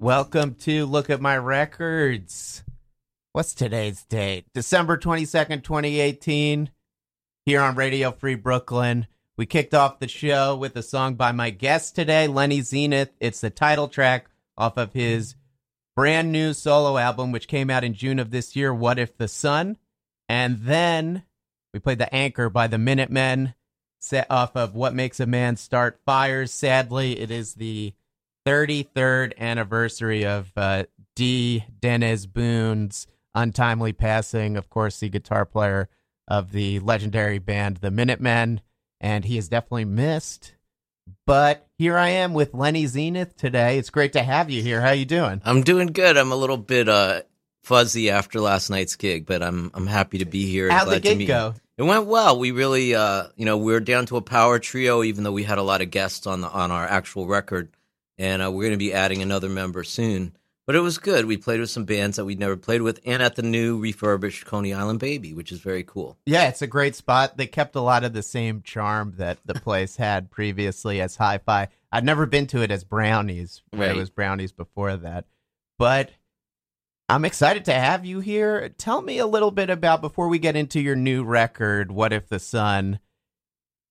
Welcome to Look at My Records. What's today's date? December 22nd, 2018. Here on Radio Free Brooklyn. We kicked off the show with a song by my guest today, Lenny Zenith. It's the title track off of his brand new solo album, which came out in June of this year, What If the Sun? And then we played The Anchor by the Minutemen, set off of What Makes a Man Start Fires. Sadly, it is the 33rd anniversary of uh, D. Dennis Boon's untimely passing. Of course, the guitar player of the legendary band The Minutemen, and he is definitely missed. But here I am with Lenny Zenith today. It's great to have you here. How are you doing? I'm doing good. I'm a little bit uh, fuzzy after last night's gig, but I'm I'm happy to be here. How'd the gig go? It went well. We really, uh, you know, we are down to a power trio, even though we had a lot of guests on the on our actual record, and uh, we're going to be adding another member soon. But it was good. We played with some bands that we'd never played with, and at the new refurbished Coney Island Baby, which is very cool. Yeah, it's a great spot. They kept a lot of the same charm that the place had previously as Hi-Fi. I'd never been to it as Brownies, Right. it was Brownies before that. But I'm excited to have you here. Tell me a little bit about before we get into your new record, What If the Sun?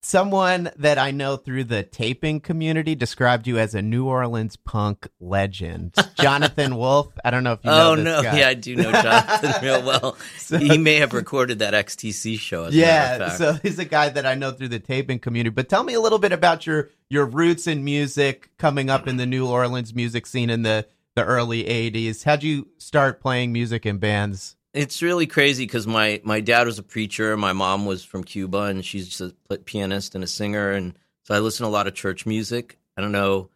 Someone that I know through the taping community described you as a New Orleans punk legend. Jonathan Wolf. I don't know if you know oh no, guy. yeah, I do know Jonathan real well. So- he may have recorded that XTC show. As Yeah, so he's a guy that I know through the taping community. But tell me a little bit about your your roots in music, coming up in the New Orleans music scene in the the early '80s. How'd you start playing music in bands? It's really crazy because my my dad was a preacher, my mom was from Cuba, and she's a pianist and a singer, and so I listen to a lot of church music. I don't know,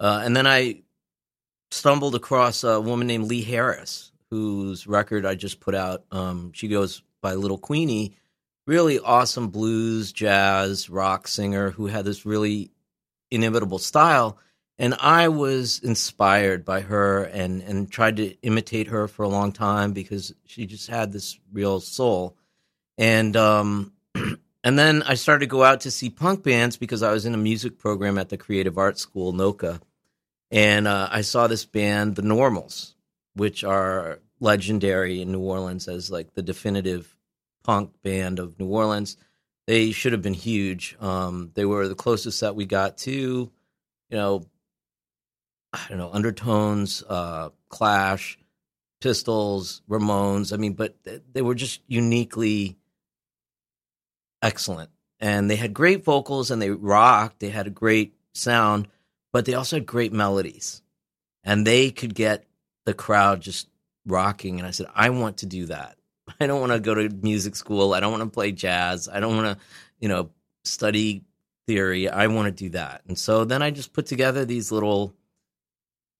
uh, and then I stumbled across a woman named Leigh Harris, whose record I just put out. Um, she goes by Little Queenie, really awesome blues, jazz, rock singer who had this really inimitable style and I was inspired by her and and tried to imitate her for a long time because she just had this real soul. And um and then I started to go out to see punk bands because I was in a music program at the Creative Arts School, NOCCA. And uh, I saw this band, The Normals, which are legendary in New Orleans as like the definitive punk band of New Orleans. They should have been huge. Um, they were the closest that we got to, you know, I don't know, undertones, uh, Clash, Pistols, Ramones. I mean, but they were just uniquely excellent. And they had great vocals and they rocked. They had a great sound, but they also had great melodies. And they could get the crowd just rocking. And I said, I want to do that. I don't want to go to music school. I don't want to play jazz. I don't want to, you know, study theory. I want to do that. And so then I just put together these little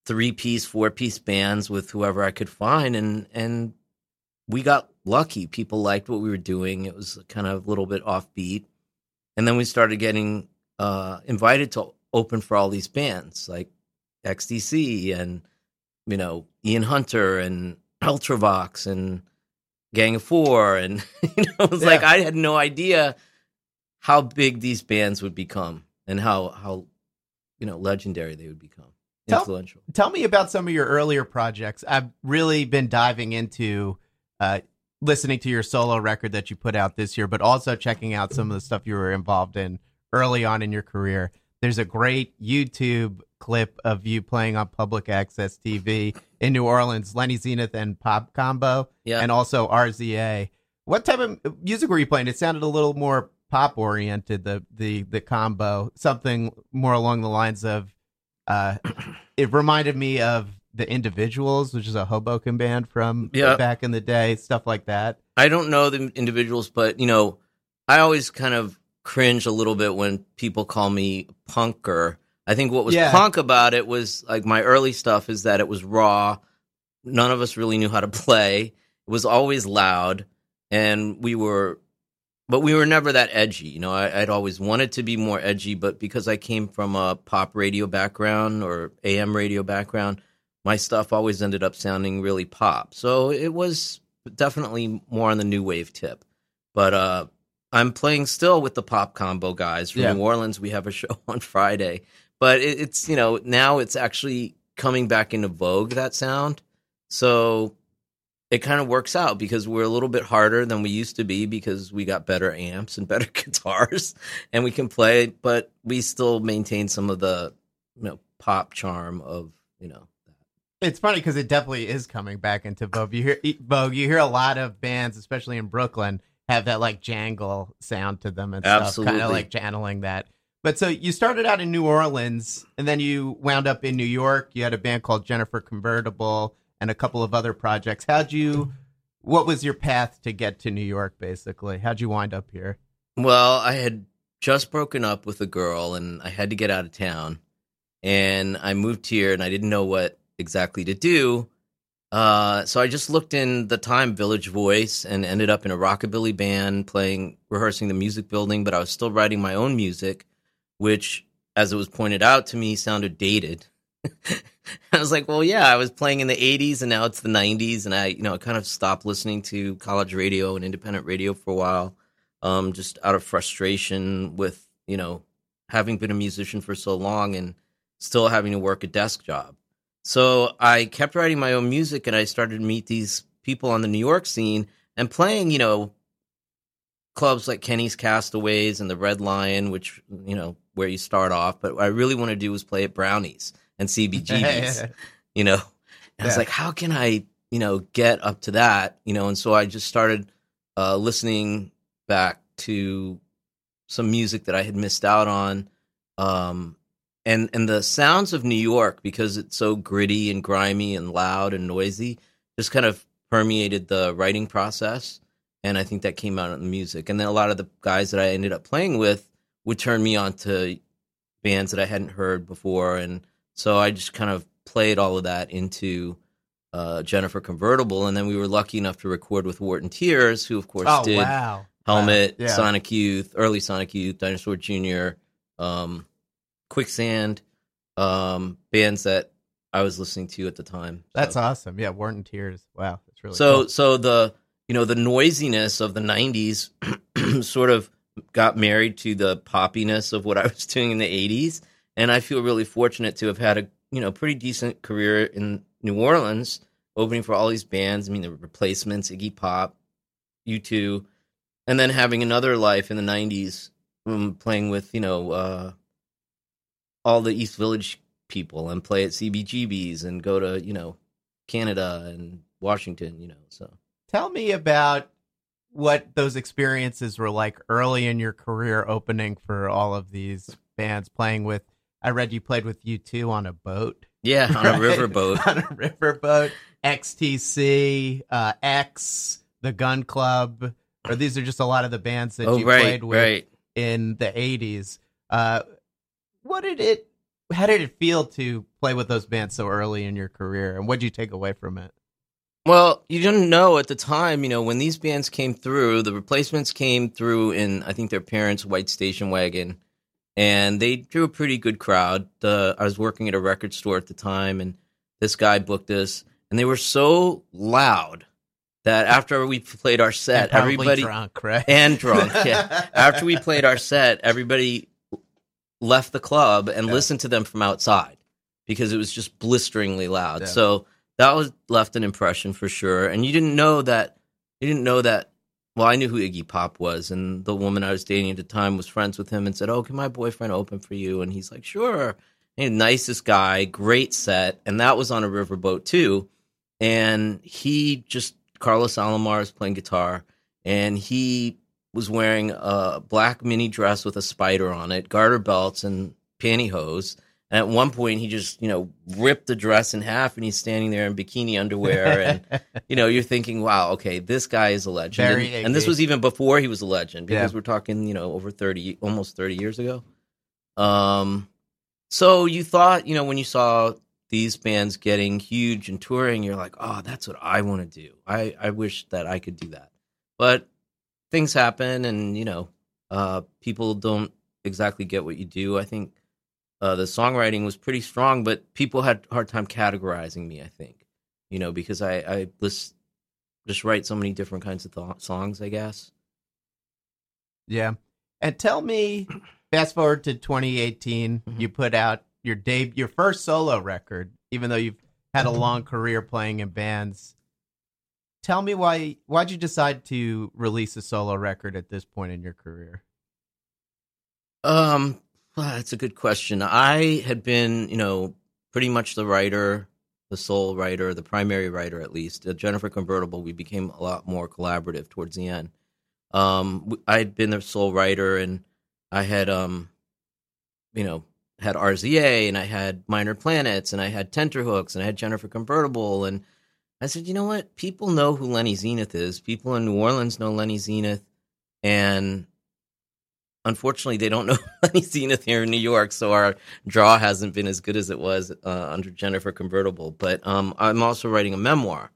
three piece, four piece bands with whoever I could find and and we got lucky. People liked what we were doing. It was kind of a little bit offbeat. And then we started getting uh invited to open for all these bands like XTC and you know, Ian Hunter and Ultravox and Gang of Four and you know, it was like I had no idea how big these bands would become and how how you know legendary they would become influential Tell me about some of your earlier projects. I've really been diving into uh, listening to your solo record that you put out this year, but also checking out some of the stuff you were involved in early on in your career. There's a great YouTube clip of you playing on public access TV in New Orleans, Lenny Zenith and Pop Combo, yeah and also RZA. What type of music were you playing? It sounded a little more pop oriented. The the the combo, something more along the lines of. Uh, it reminded me of the Individuals, which is a Hoboken band from Yeah. back in the day, stuff like that. I don't know the individuals, but you know, I always kind of cringe a little bit when people call me punker. I think what was Yeah. punk about it was like my early stuff is that it was raw. None of us really knew how to play. It was always loud, and we were, but we were never that edgy. You know, I, I'd always wanted to be more edgy, but because I came from a pop radio background or AM radio background, my stuff always ended up sounding really pop. So it was definitely more on the new wave tip. But uh, I'm playing still with the pop combo guys from Yeah. New Orleans. We have a show on Friday, but it, it's you know now it's actually coming back into vogue that sound. So it kind of works out because we're a little bit harder than we used to be because we got better amps and better guitars and we can play, but we still maintain some of the you know pop charm of you know It's funny because it definitely is coming back into vogue. You hear vogue. You hear a lot of bands, especially in Brooklyn, have that like jangle sound to them and stuff, kind of like channeling that. But so you started out in New Orleans, and then you wound up in New York. You had a band called Jennifer Convertible and a couple of other projects. How'd you? What was your path to get to New York? Basically, how'd you wind up here? Well, I had just broken up with a girl and I had to get out of town. And I moved here and I didn't know what exactly to do. Uh, so I just looked in the time Village Voice and ended up in a rockabilly band playing, rehearsing the music building, but I was still writing my own music, which, as it was pointed out to me, sounded dated. I was like, well, yeah, I was playing in the 80s and now it's the 90s. And I, you know, kind of stopped listening to college radio and independent radio for a while um, just out of frustration with you know having been a musician for so long and still having to work a desk job. So I kept writing my own music, and I started to meet these people on the New York scene and playing, you know, clubs like Kenny's Castaways and the Red Lion, which you know where you start off. But what I really want to do is play at Brownies and CBGBs you know. And I was like, how can I, you know, get up to that, you know? And so I just started uh, listening back to some music that I had missed out on, um, and and the sounds of New York because it's so gritty and grimy and loud and noisy, just kind of permeated the writing process. And I think that came out in the music. And then a lot of the guys that I ended up playing with would turn me on to bands that I hadn't heard before, and so I just kind of played all of that into uh, Jennifer Convertible, and then we were lucky enough to record with Wharton Tiers, who of course Oh did wow! Helmet, Wow. Yeah. Sonic Youth, early Sonic Youth, Dinosaur Jr., um, Quicksand, um, bands that I was listening to at the time. That's So- awesome. Yeah, Wharton Tiers. Wow, that's really so cool. so the you know the noisiness of the 90s sort of got married to the poppiness of what I was doing in the 80s and I feel really fortunate to have had a you know pretty decent career in New Orleans opening for all these bands I mean the replacements Iggy Pop U2 and then having another life in the 90s um, playing with you know uh all the East Village people and play at CBGBs and go to you know Canada and Washington, you know. So Tell me about what those experiences were like early in your career opening for all of these bands playing with I read you played with U2 on a boat. yeah, on right? a riverboat. on a riverboat. XTC, uh, X, the Gun Club, or these are just a lot of the bands that oh, you right, played with right. in the 80s. Uh, what did it, how did it feel to play with those bands so early in your career? And what did you take away from it? Well, you didn't know at the time, you know, when these bands came through, the replacements came through in I think their parents' white station wagon, and they drew a pretty good crowd. The I was working at a record store at the time, and this guy booked us, and they were so loud that after we played our set, And everybody drunk, right? and drunk. Yeah. After we played our set, everybody left the club and Yeah. listened to them from outside because it was just blisteringly loud. Yeah. So that was left an impression for sure. And you didn't know that. You didn't know that. Well, I knew who Iggy Pop was, and the woman I was dating at the time was friends with him and said, "Oh, can my boyfriend open for you?" And he's like, "Sure." And nicest guy, great set, and that was on a riverboat too. And he just Carlos Alomar is playing guitar, and he was wearing a black mini dress with a spider on it, garter belts, and pantyhose. And at one point, he just, you know, ripped the dress in half, and he's standing there in bikini underwear. And you know, you're thinking, "Wow, okay, this guy is a legend." Very and, and this was even before he was a legend, because Yeah. we're talking, you know, over thirty, almost thirty years ago. Um, so you thought, you know, when you saw these bands getting huge and touring, you're like, "Oh, that's what I want to do. I I wish that I could do that." But things happen, and you know, uh, people don't exactly get what you do. I think uh, the songwriting was pretty strong, but people had a hard time categorizing me. I think, you know, because I I list, just write so many different kinds of th- songs. I guess. Yeah. And tell me, fast forward to 2018, Mhm. you put out your deb- your first solo record, even though you've had a long career playing in bands. Tell me why why'd you decide to release a solo record at this point in your career? Um, well, that's a good question. I had been, you know, pretty much the writer, the sole writer, the primary writer at least. At Jennifer Convertible, we became a lot more collaborative towards the end. Um, I had been the sole writer, and I had, um, you know, had RZA, and I had Minor Planets, and I had Tenterhooks, and I had Jennifer Convertible, and I said, you know what? People know who Lenny Zenith is. People in New Orleans know Lenny Zenith, and unfortunately, they don't know any Zenith here in New York, so our draw hasn't been as good as it was uh, under Jennifer Convertible. But um, I'm also writing a memoir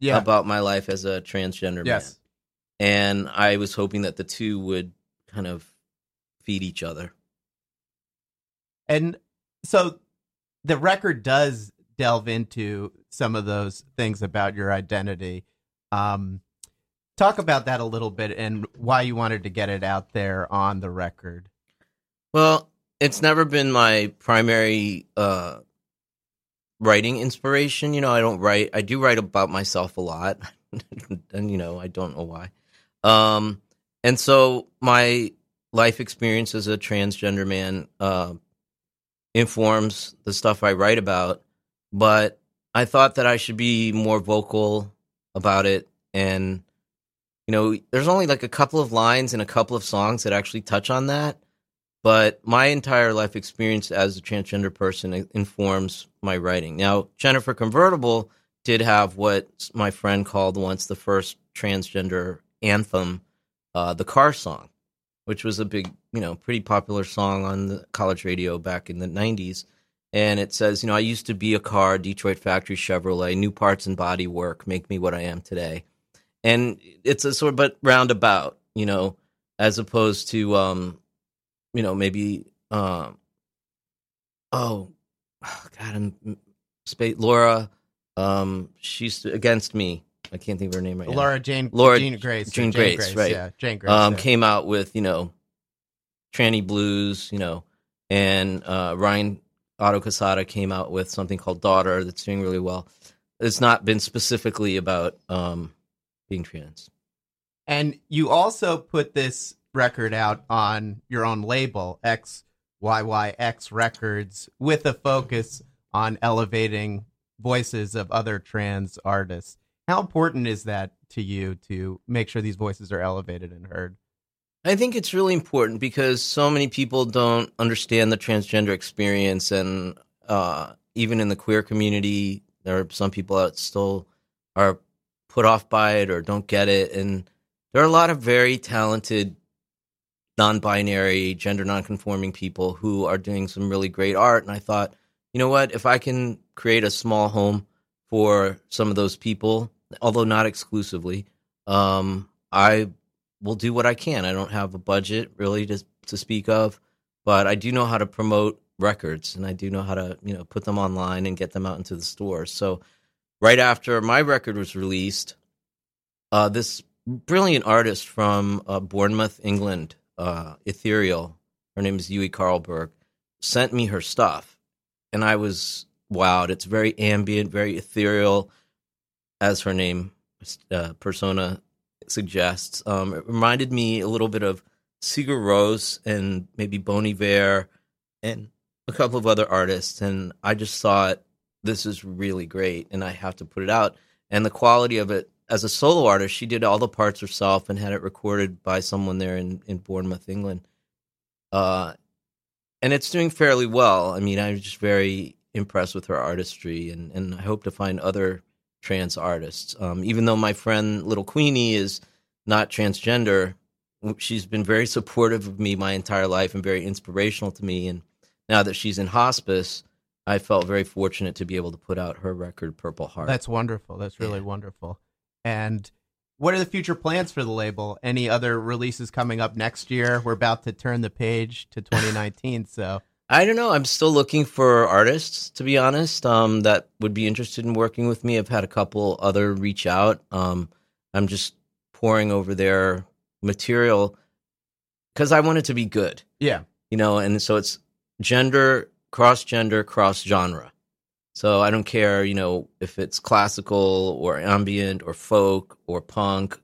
Yeah. about my life as a transgender yes. man, and I was hoping that the two would kind of feed each other. And so the record does delve into some of those things about your identity. Um, talk about that a little bit and why you wanted to get it out there on the record. Well, it's never been my primary uh, writing inspiration. You know, I don't write. I do write about myself a lot, and you know, I don't know why. Um, and so my life experience as a transgender man uh, informs the stuff I write about. But I thought that I should be more vocal about it, and you know, there's only like a couple of lines in a couple of songs that actually touch on that but my entire life experience as a transgender person informs my writing. Now, Jennifer Convertible did have what my friend called once the first transgender anthem, uh, the car song, which was a big, you know, pretty popular song on the college radio back in the 90s. And it says, you know, I used to be a car, Detroit factory Chevrolet, new parts and body work make me what I am today. And it's a sort of but roundabout, you know, as opposed to, um, you know, maybe, um, oh, God, I'm space Laura, um, she's against me. I can't think of her name right now. Laura Jane, Laura- Jane Grace, Jane Grace, right. Yeah, Jane Grace. um, yeah. came out with you know tranny blues you know and uh, ryan otto cassata came out with something called daughter that's doing really well it's not been specifically about um, being trans And you also put this record out on your own label, XYYX Records, with a focus on elevating voices of other trans artists. How important is that to you to make sure these voices are elevated and heard? I think it's really important because so many people don't understand the transgender experience, and uh, even in the queer community, there are some people that still are put off by it or don't get it. And there are a lot of very talented, non-binary, gender non-conforming people who are doing some really great art. And I thought, you know what? If I can create a small home for some of those people, although not exclusively, um, I will do what I can. I don't have a budget really to to speak of, but I do know how to promote records and I do know how to, you know, put them online and get them out into the stores. So right after my record was released, uh, this brilliant artist from uh, Bournemouth, England, uh, Ethereal, her name is Yui Carlberg, sent me her stuff. And I was wowed. It's very ambient, very ethereal, as her name uh, persona suggests. Um, it reminded me a little bit of Sigur Rós and maybe Bon Iver and a couple of other artists. And I just thought this is really great, and I have to put it out. And the quality of it as a solo artist, she did all the parts herself and had it recorded by someone there in, in Bournemouth, England. Uh, and it's doing fairly well. I mean, I'm just very impressed with her artistry, and, and I hope to find other trans artists. Um, even though my friend Little Queenie is not transgender, she's been very supportive of me my entire life and very inspirational to me. And now that she's in hospice, I felt very fortunate to be able to put out her record, Purple Heart. That's wonderful. That's really Yeah. wonderful. And what are the future plans for the label? Any other releases coming up next year? We're about to turn the page to 2019, so I don't know. I'm still looking for artists, to be honest, um, that would be interested in working with me. I've had a couple other reach out. Um, I'm just pouring over their material because I want it to be good, yeah. you know, and so it's gender, cross gender, cross genre. So I don't care, you know, if it's classical or ambient or folk or punk,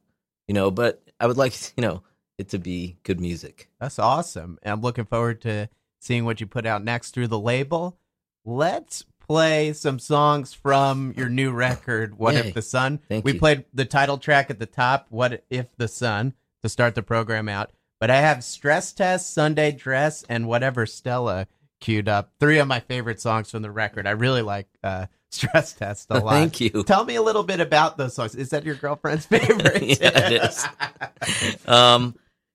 you know, but I would like, you know, it to be good music. That's awesome. And I'm looking forward to seeing what you put out next through the label. Let's play some songs from your new record, What Yay. If the Sun. Thank we you. played the title track at the top, What If the Sun, to start the program out. But I have Stress Test, Sunday Dress, and Whatever Stella queued up. Three of my favorite songs from the record. I really like uh, Stress Test a lot. Thank you. Tell me a little bit about those songs. Is that your girlfriend's favorite? Yeah, it is. Um,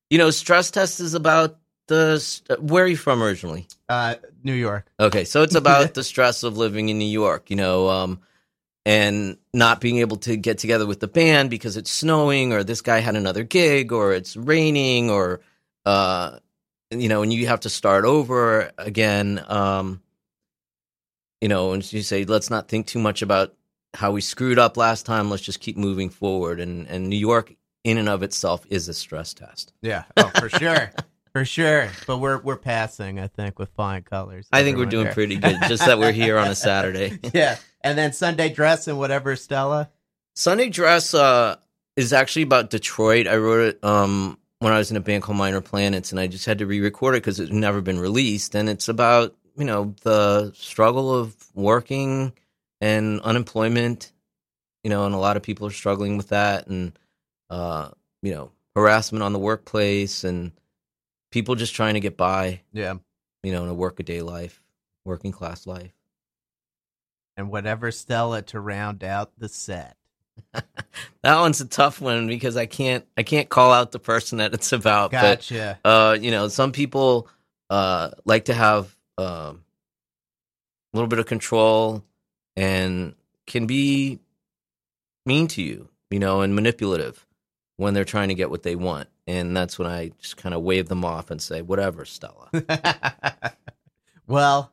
you know, stress test is about the. st- Where are you from originally? uh, New York. Okay, so it's about the stress of living in New York, you know, um, and not being able to get together with the band because it's snowing, or this guy had another gig, or it's raining, or uh, you know, and you have to start over again. Um, you know, and you say, let's not think too much about how we screwed up last time. Let's just keep moving forward. And and New York, in and of itself, is a stress test. Yeah. Oh, for sure. for sure. But we're we're passing, I think, with flying colors. I think we're doing pretty good. Just that we're here on a Saturday. yeah. And then Sunday dress and whatever, Stella. Sunday Dress uh, is actually about Detroit. I wrote it um, when I was in a band called Minor Planets, and I just had to re-record it because it's never been released. And it's about you know the struggle of working and unemployment. You know, and a lot of people are struggling with that, and uh, you know, harassment on the workplace, and people just trying to get by. Yeah. You know, in a workaday life, working class life. And whatever Stella to round out the set. That one's a tough one because I can't I can't call out the person that it's about. Gotcha. But uh, you know, some people uh like to have um a little bit of control and can be mean to you, you know, and manipulative when they're trying to get what they want. And that's when I just kind of wave them off and say, "Whatever, Stella." well,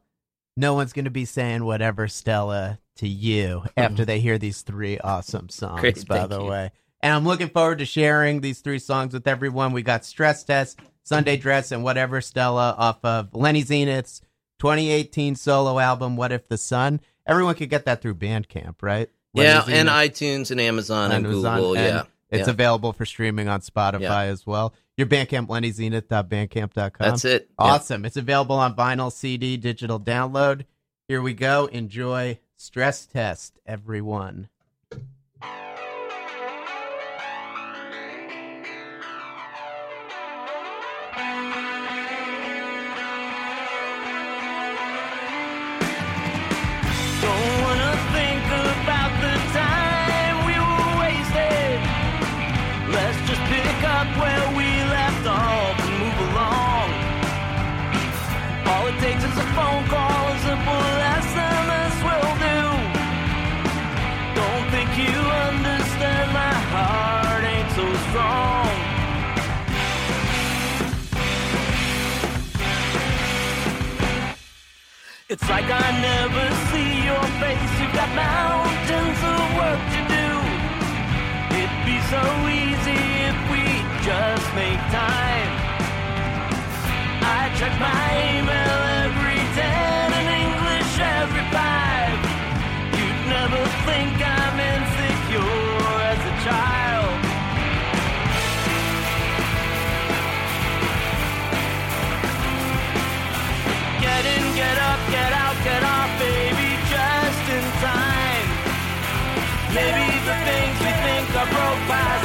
no one's going to be saying whatever Stella to you hmm. after they hear these three awesome songs, Great, by the you. way. And I'm looking forward to sharing these three songs with everyone. We got Stress Test, Sunday Dress, and Whatever Stella off of Lenny Zenith's 2018 solo album, What If the Sun. Everyone could get that through Bandcamp, right? yeah, Lenny and iTunes and Amazon and Google. and yeah. It's yeah. available for streaming on Spotify Yeah. as well. Your Bandcamp, lennyzenith.bandcamp.com. Uh, That's it. Yeah. Awesome. It's available on vinyl, CD, digital download. Here we go. Enjoy Stress Test, everyone. It's like I never see your face. You've got mountains of work to do. It'd be so easy if we just make time. I check my email every ten and English every five. You'd never think are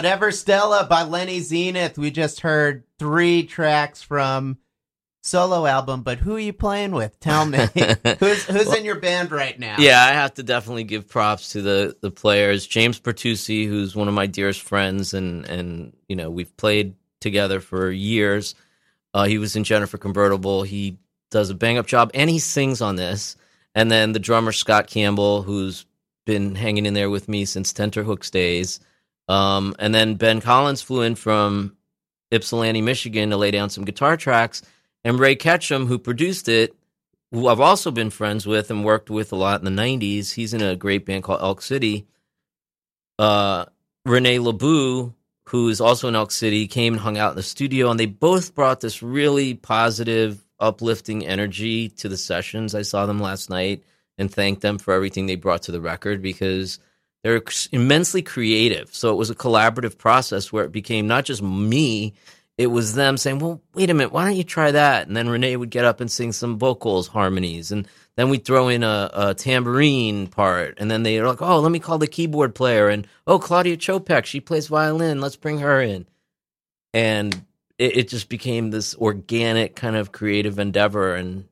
Whatever Stella by Lenny Zenith. We just heard three tracks from solo album, but who are you playing with? Tell me. who's who's in your band right now? Yeah, I have to definitely give props to the the players. James Pertusi, who's one of my dearest friends, and and you know we've played together for years. Uh, he was in Jennifer Convertible. He does a bang up job, and he sings on this. And then the drummer Scott Campbell, who's been hanging in there with me since Tenterhooks days. Um, and then Ben Collins flew in from Ypsilanti, Michigan, to lay down some guitar tracks. And Ray Ketchem, who produced it, who I've also been friends with and worked with a lot in the 90s. He's in a great band called Elk City. Uh, Renee who is also in Elk City, came and hung out in the studio, and they both brought this really positive, uplifting energy to the sessions. I saw them last night and thanked them for everything they brought to the record because they're immensely creative. So it was a collaborative process where it became not just me, it was them saying, Well, wait a minute, why don't you try that? And then Renee would get up and sing some vocals, harmonies, and then we'd throw in a, a tambourine part. And then they're like, Oh, let me call the keyboard player. And oh, Claudia Chopek, she plays violin. Let's bring her in. And it, it just became this organic kind of creative endeavor. And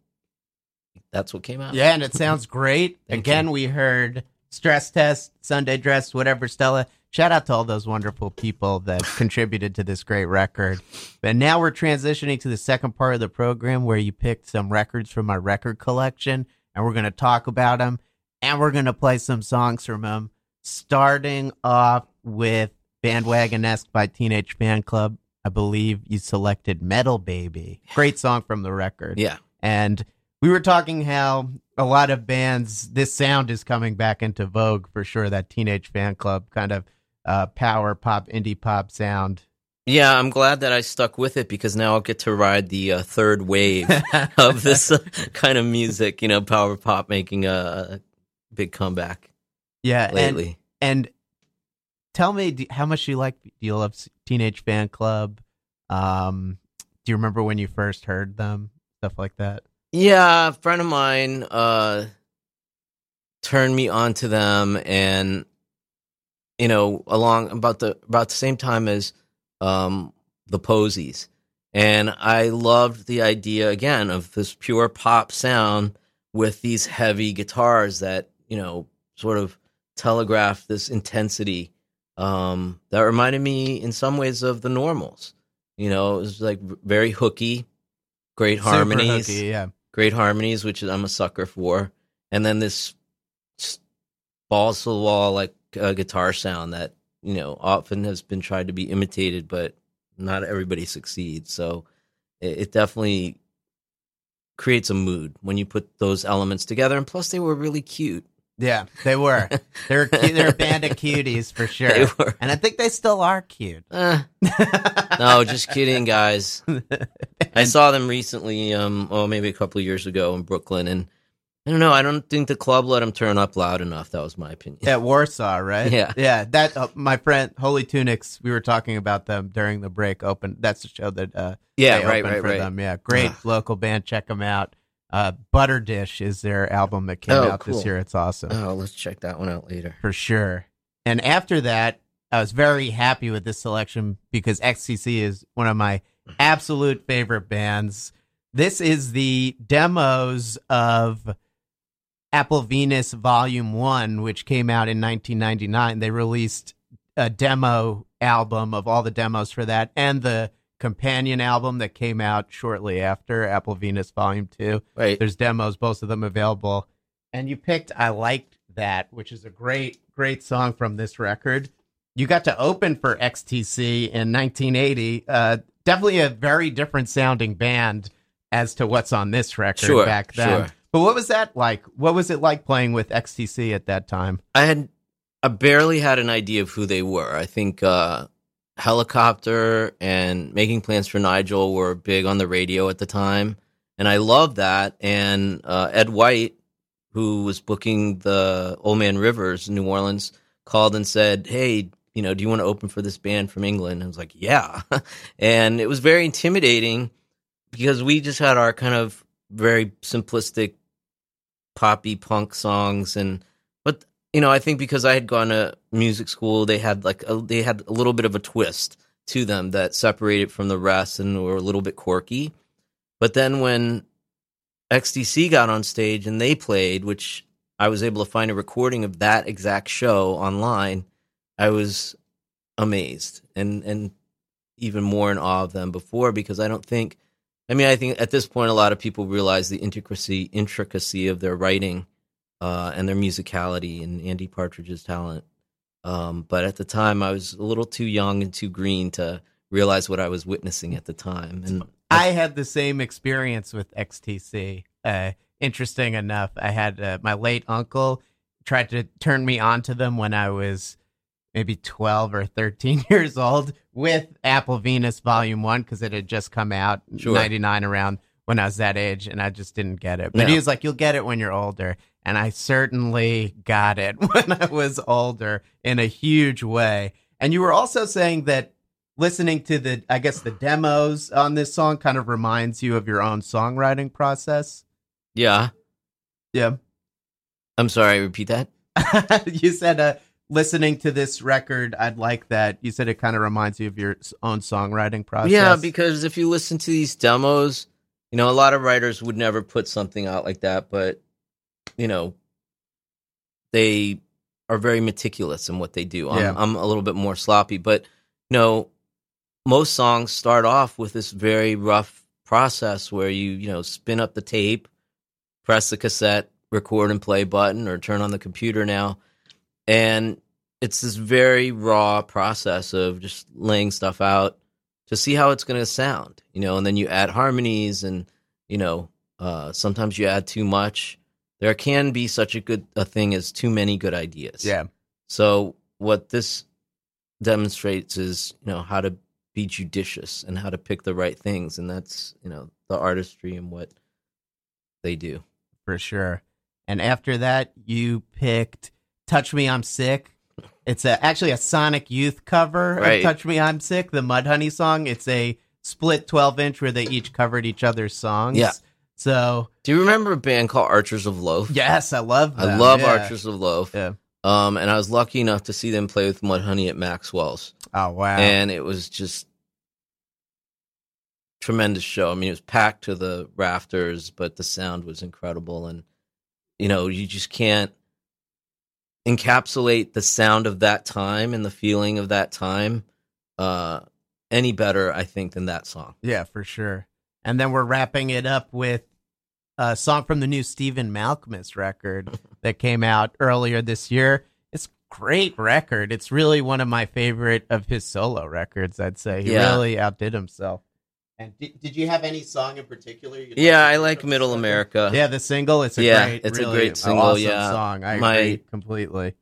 that's what came out. Yeah, and it sounds great. Again, we heard stress test, Sunday dress, whatever, Stella. Shout out to all those wonderful people that contributed to this great record. But now we're transitioning to the second part of the program where you picked some records from my record collection, and we're going to talk about them, and we're going to play some songs from them, starting off with Bandwagonesque by Teenage Fanclub. I believe you selected Metal Baby. Great song from the record. Yeah. And we were talking how a lot of bands, this sound is coming back into vogue for sure. That Teenage Fanclub kind of uh, power pop, indie pop sound. Yeah, I'm glad that I stuck with it because now I'll get to ride the uh, third wave of this uh, kind of music. You know, power pop making a big comeback Yeah, and lately. and tell me do, how much you like. Do you love Teenage Fanclub? Um, do you remember when you first heard them? Stuff like that. Yeah, a friend of mine uh turned me onto them and you know, along about the about the same time as um the Posies. And I loved the idea again of this pure pop sound with these heavy guitars that, you know, sort of telegraph this intensity um that reminded me in some ways of the normals. You know, it was like very hooky, great Super harmonies hooky, yeah. Great harmonies, which I'm a sucker for, and then this balls to the wall like uh, guitar sound that you know often has been tried to be imitated, but not everybody succeeds. So it, it definitely creates a mood when you put those elements together, and plus they were really cute. Yeah, they were. They're cu- they're a band of cuties for sure. They were. And I think they still are cute. Eh, no, just kidding, guys. I saw them recently, um, oh, maybe a couple of years ago in Brooklyn, and I don't know. I don't think the club let them turn up loud enough. That was my opinion. At Warsaw, right? Yeah. yeah. That uh, my friend Holy Tunics. We were talking about them during the break. Open. That's the show that. Uh, Yeah, right, right, for right. Them. Yeah, great local band. Check them out. Uh, Butter Dish is their album that came Oh, out this year. It's awesome Oh, let's check that one out later. for sure. And after that, I was very happy with this selection because XTC is one of my absolute favorite bands. This is the demos of Apple Venus Volume 1, which came out in 1999. They released a demo album of all the demos for that and the companion album that came out shortly after Apple Venus Volume 2. Right. There's demos, both of them available. And you picked I'd Like That, which is a great, great song from this record. You got to open for XTC in 1980. Uh, definitely a very different sounding band as to what's on this record Sure, back then. sure. But what was that like? What was it like playing with XTC at that time? I had I barely had an idea of who they were. I think uh, Helicopter and Making Plans for Nigel were big on the radio at the time, and I loved that. And uh, Ed White, who was booking the Old Man Rivers in New Orleans, called and said, "Hey, you know, do you want to open for this band from England?" I was like, "Yeah," and it was very intimidating because we just had our kind of very simplistic poppy punk songs and but you know i think because i had gone to music school they had like a, they had a little bit of a twist to them that separated from the rest and were a little bit quirky. But then when xtc got on stage and they played which i was able to find a recording of that exact show online i was amazed and and even more in awe of them before because i don't think I mean, I think at this point, a lot of people realize the intricacy intricacy of their writing uh, and their musicality and Andy Partridge's talent. Um, but at the time, I was a little too young and too green to realize what I was witnessing at the time. And I had the same experience with XTC. Uh, interesting enough, I had uh, my late uncle tried to turn me onto them when I was maybe 12 or 13 years old with Apple Venus Volume 1 because it had just come out Sure. 99 around when I was that age and I just didn't get it. But No. he was like, You'll get it when you're older. And I certainly got it when I was older in a huge way. And you were also saying that listening to the, I guess, the demos on this song kind of reminds you of your own songwriting process. yeah, Yeah. I'm sorry, repeat that. you said uh, listening to this record, I'd like that. You said it kind of reminds you of your own songwriting process. Yeah, because if you listen to these demos, you know, a lot of writers would never put something out like that, but you know, they are very meticulous in what they do. I'm, Yeah. I'm a little bit more sloppy, but you know, most songs start off with this very rough process where you, you know, spin up the tape, press the cassette, record and play button, or turn on the computer now. And it's this very raw process of just laying stuff out to see how it's going to sound, you know, and then you add harmonies and, you know, uh, sometimes you add too much. There can be such a good a thing as too many good ideas. Yeah. So what this demonstrates is, you know, how to be judicious and how to pick the right things, and that's you know the artistry and what they do. for sure. And after that, you picked "Touch Me, I'm Sick." It's a, actually a Sonic Youth cover Right. of "Touch Me, I'm Sick," the Mudhoney song. It's a split twelve inch where they each covered each other's songs. Yeah. So Do you remember a band called Archers of Loaf? yes, I love. I love yeah. Archers of Loaf. Yeah. Um, and I was lucky enough to see them play with Mudhoney at Maxwell's, Oh wow. and it was just tremendous show. I mean, it was packed to the rafters, but the sound was incredible, and you know, you just can't encapsulate the sound of that time and the feeling of that time uh, any better, I think, than that song. Yeah, for sure. And then we're wrapping it up with a song from the new Stephen Malkmus record that came out earlier this year. It's a great record. It's really one of my favorite of his solo records, I'd say. He Yeah. really outdid himself. And did, did you have any song in particular? you'd Yeah, like I like Middle this record? America. Yeah, the single. It's a Yeah, great, it's a great single, awesome yeah. song. I My- agree completely.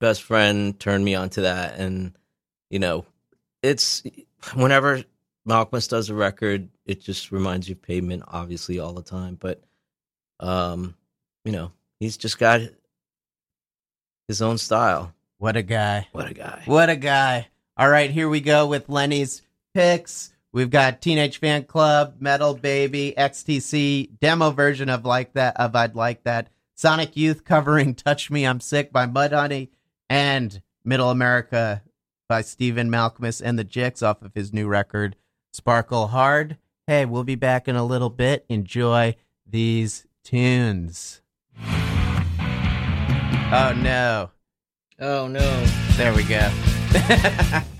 best friend turned me onto that and you know it's whenever Malkmus does a record it just reminds you of pavement obviously all the time but um you know he's just got his own style What a guy. what a guy What a guy. All right, here we go with Lenny's picks. We've got Teenage Fanclub, Metal Baby, XTC, demo version of Like That of I'd Like That, Sonic Youth covering Touch Me I'm Sick by Mudhoney, and Middle America by Stephen Malkmus and the Jicks off of his new record, Sparkle Hard. Hey, we'll be back in a little bit. Enjoy these tunes. Oh no. oh no There we go.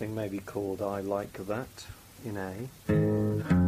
something maybe called I Like That in A.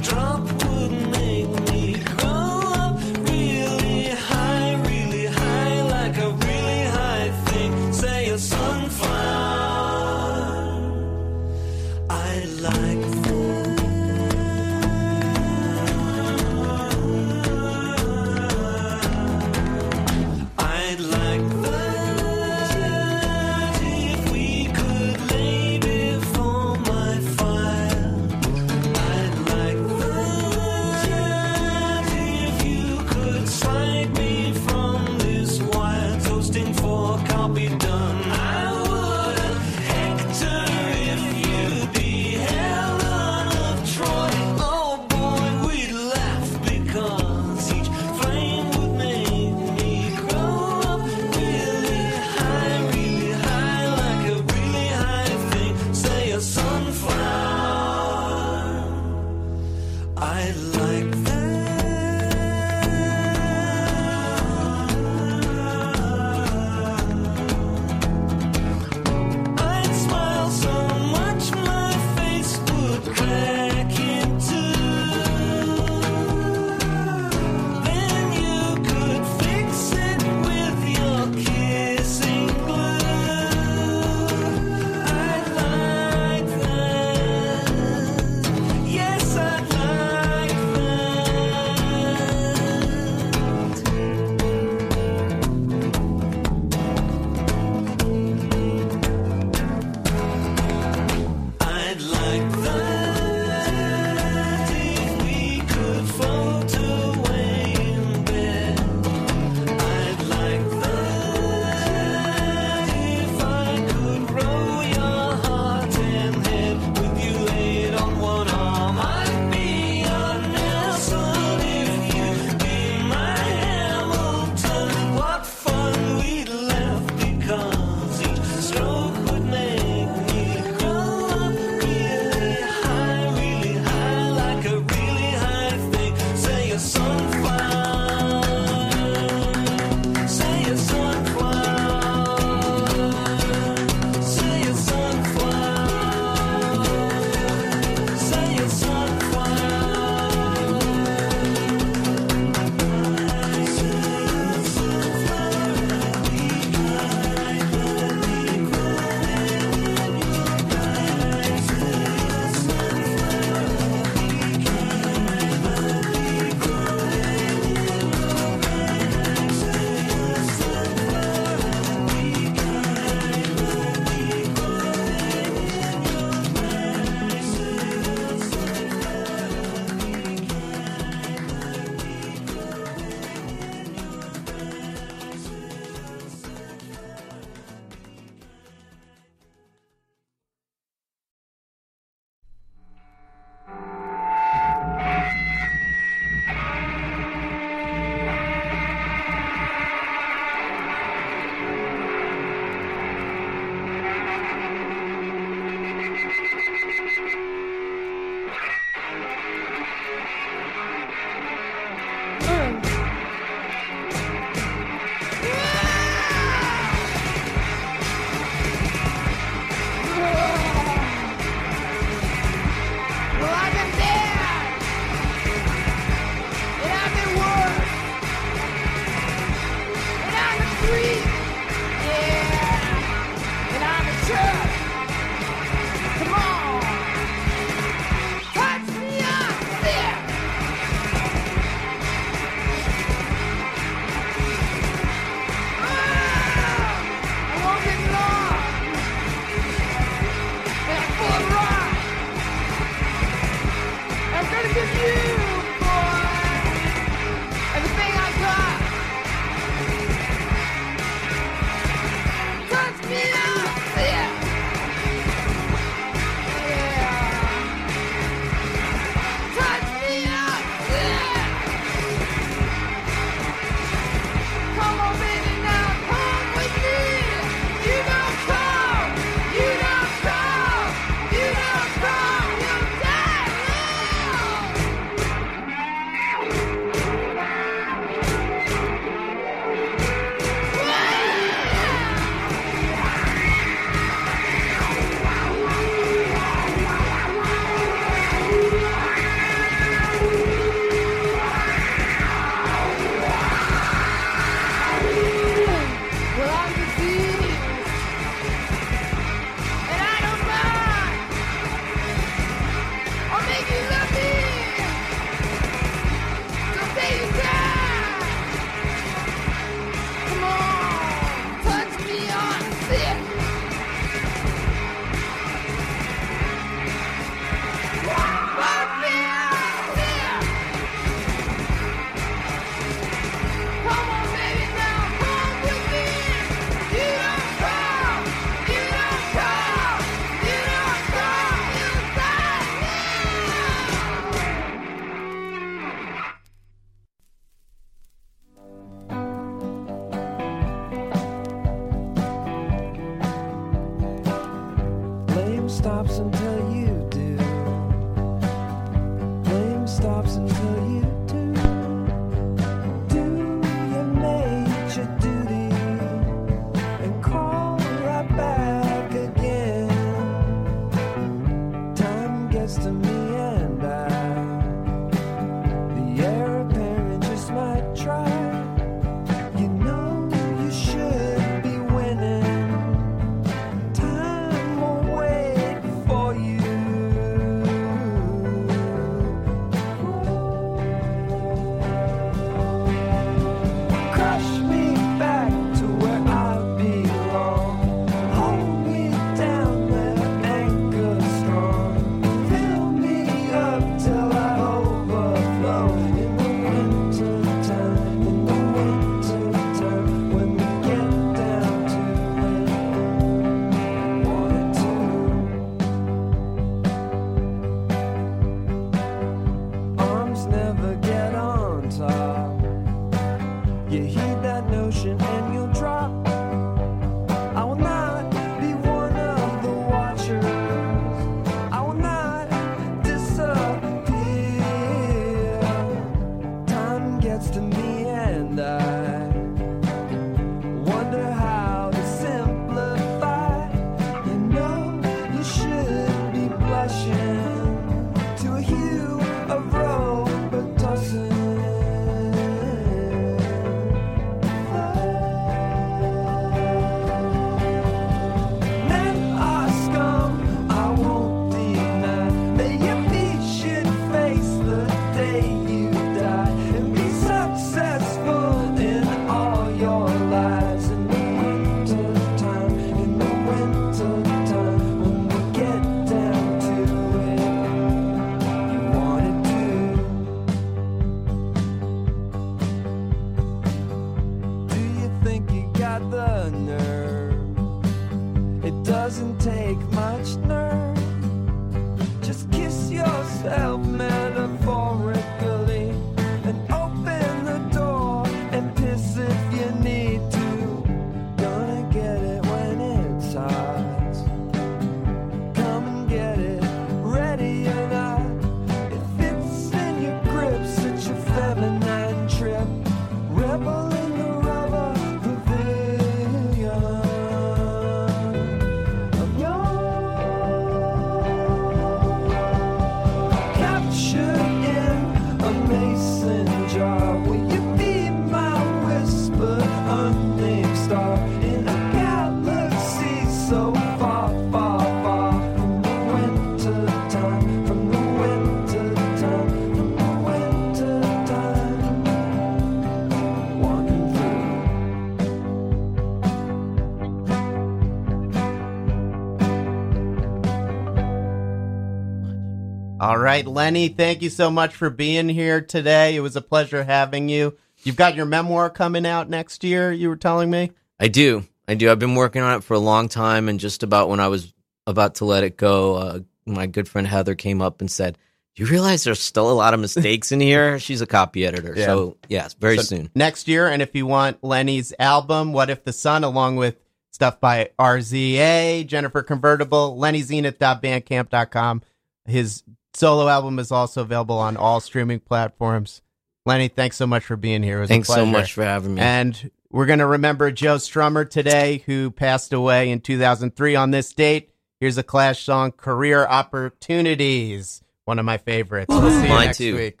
All right, Lenny, thank you so much for being here today. It was a pleasure having you. You've got your memoir coming out next year, you were telling me? I do. I do. I've been working on it for a long time, and just about when I was about to let it go, uh, my good friend Heather came up and said, "Do you realize there's still a lot of mistakes in here?" She's a copy editor, Yeah. so yes, very So soon. Next year, and if you want Lenny's album, What If the Sun, along with stuff by RZA, Jennifer Convertible, lennyzenith.bandcamp.com. His solo album is also available on all streaming platforms. Lenny, thanks so much for being here. It was a Thanks so much for having me. And we're going to remember Joe Strummer today, who passed away in 2003 on this date. Here's a Clash song, Career Opportunities. One of my favorites. We'll see you Mine next too. week.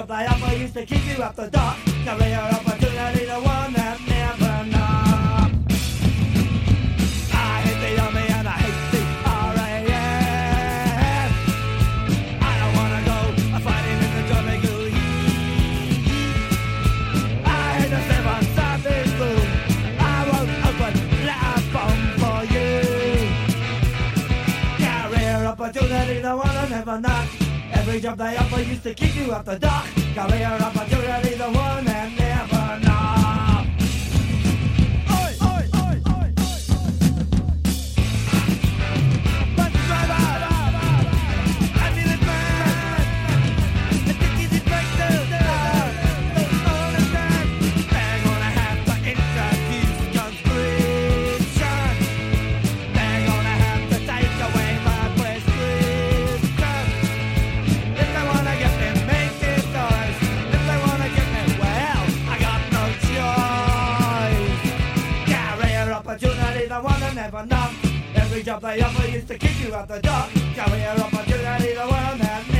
Job they offer used to keep you up the dock. Career opportunity, the one that never knocked. I hate the army and I hate the RAF. I don't wanna go fighting in the jungle heat. I hate the seven Sunday school. I won't open that bomb for you. Career opportunity, the one I never knocked. Every job they offer used to kick you out the dock. Career opportunity, the one and never know. a. Every job they offer used to kick you out the door. Career opportunity, the world had me.